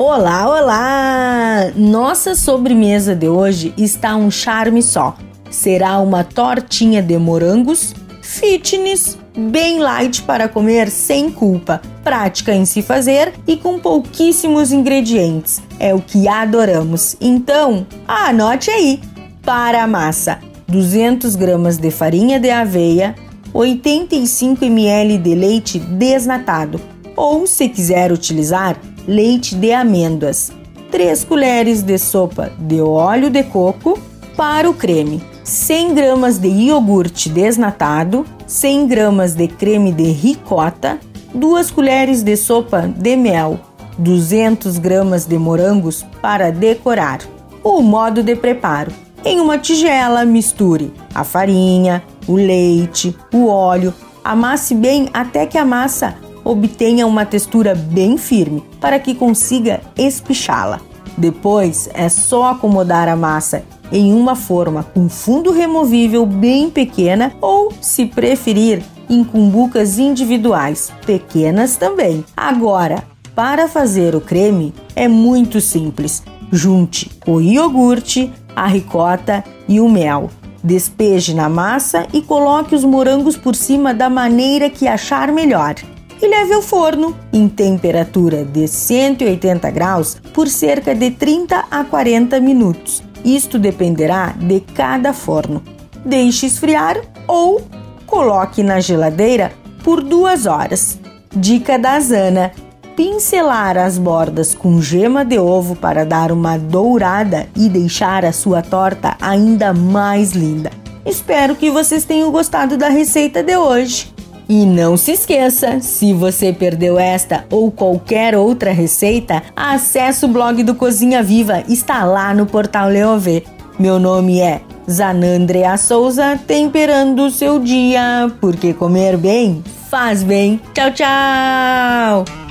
Olá, olá! Nossa sobremesa de hoje está um charme só. Será uma tortinha de morangos, fitness, bem light para comer sem culpa, prática em se fazer e com pouquíssimos ingredientes. É o que adoramos. Então, anote aí. Para a massa: 200 gramas de farinha de aveia, 85 ml de leite desnatado, ou se quiser utilizar leite de amêndoas, 3 colheres de sopa de óleo de coco para o creme, 100 gramas de iogurte desnatado, 100 gramas de creme de ricota, 2 colheres de sopa de mel, 200 gramas de morangos para decorar. O modo de preparo: em uma tigela, misture a farinha, o leite, o óleo, amasse bem até que a massa obtenha uma textura bem firme para que consiga espichá-la. Depois é só acomodar a massa em uma forma com fundo removível bem pequena ou, se preferir, em cumbucas individuais, pequenas também. Agora, para fazer o creme é muito simples. Junte o iogurte, a ricota e o mel. Despeje na massa e coloque os morangos por cima da maneira que achar melhor e leve ao forno em temperatura de 180 graus por cerca de 30 a 40 minutos. Isto dependerá de cada forno. Deixe esfriar ou coloque na geladeira por duas horas. Dica da Zana: pincelar as bordas com gema de ovo para dar uma dourada e deixar a sua torta ainda mais linda. Espero que vocês tenham gostado da receita de hoje. E não se esqueça, se você perdeu esta ou qualquer outra receita, acesse o blog do Cozinha Viva, está lá no portal Leovê. Meu nome é Zanandrea Souza, temperando o seu dia, porque comer bem faz bem. Tchau, tchau!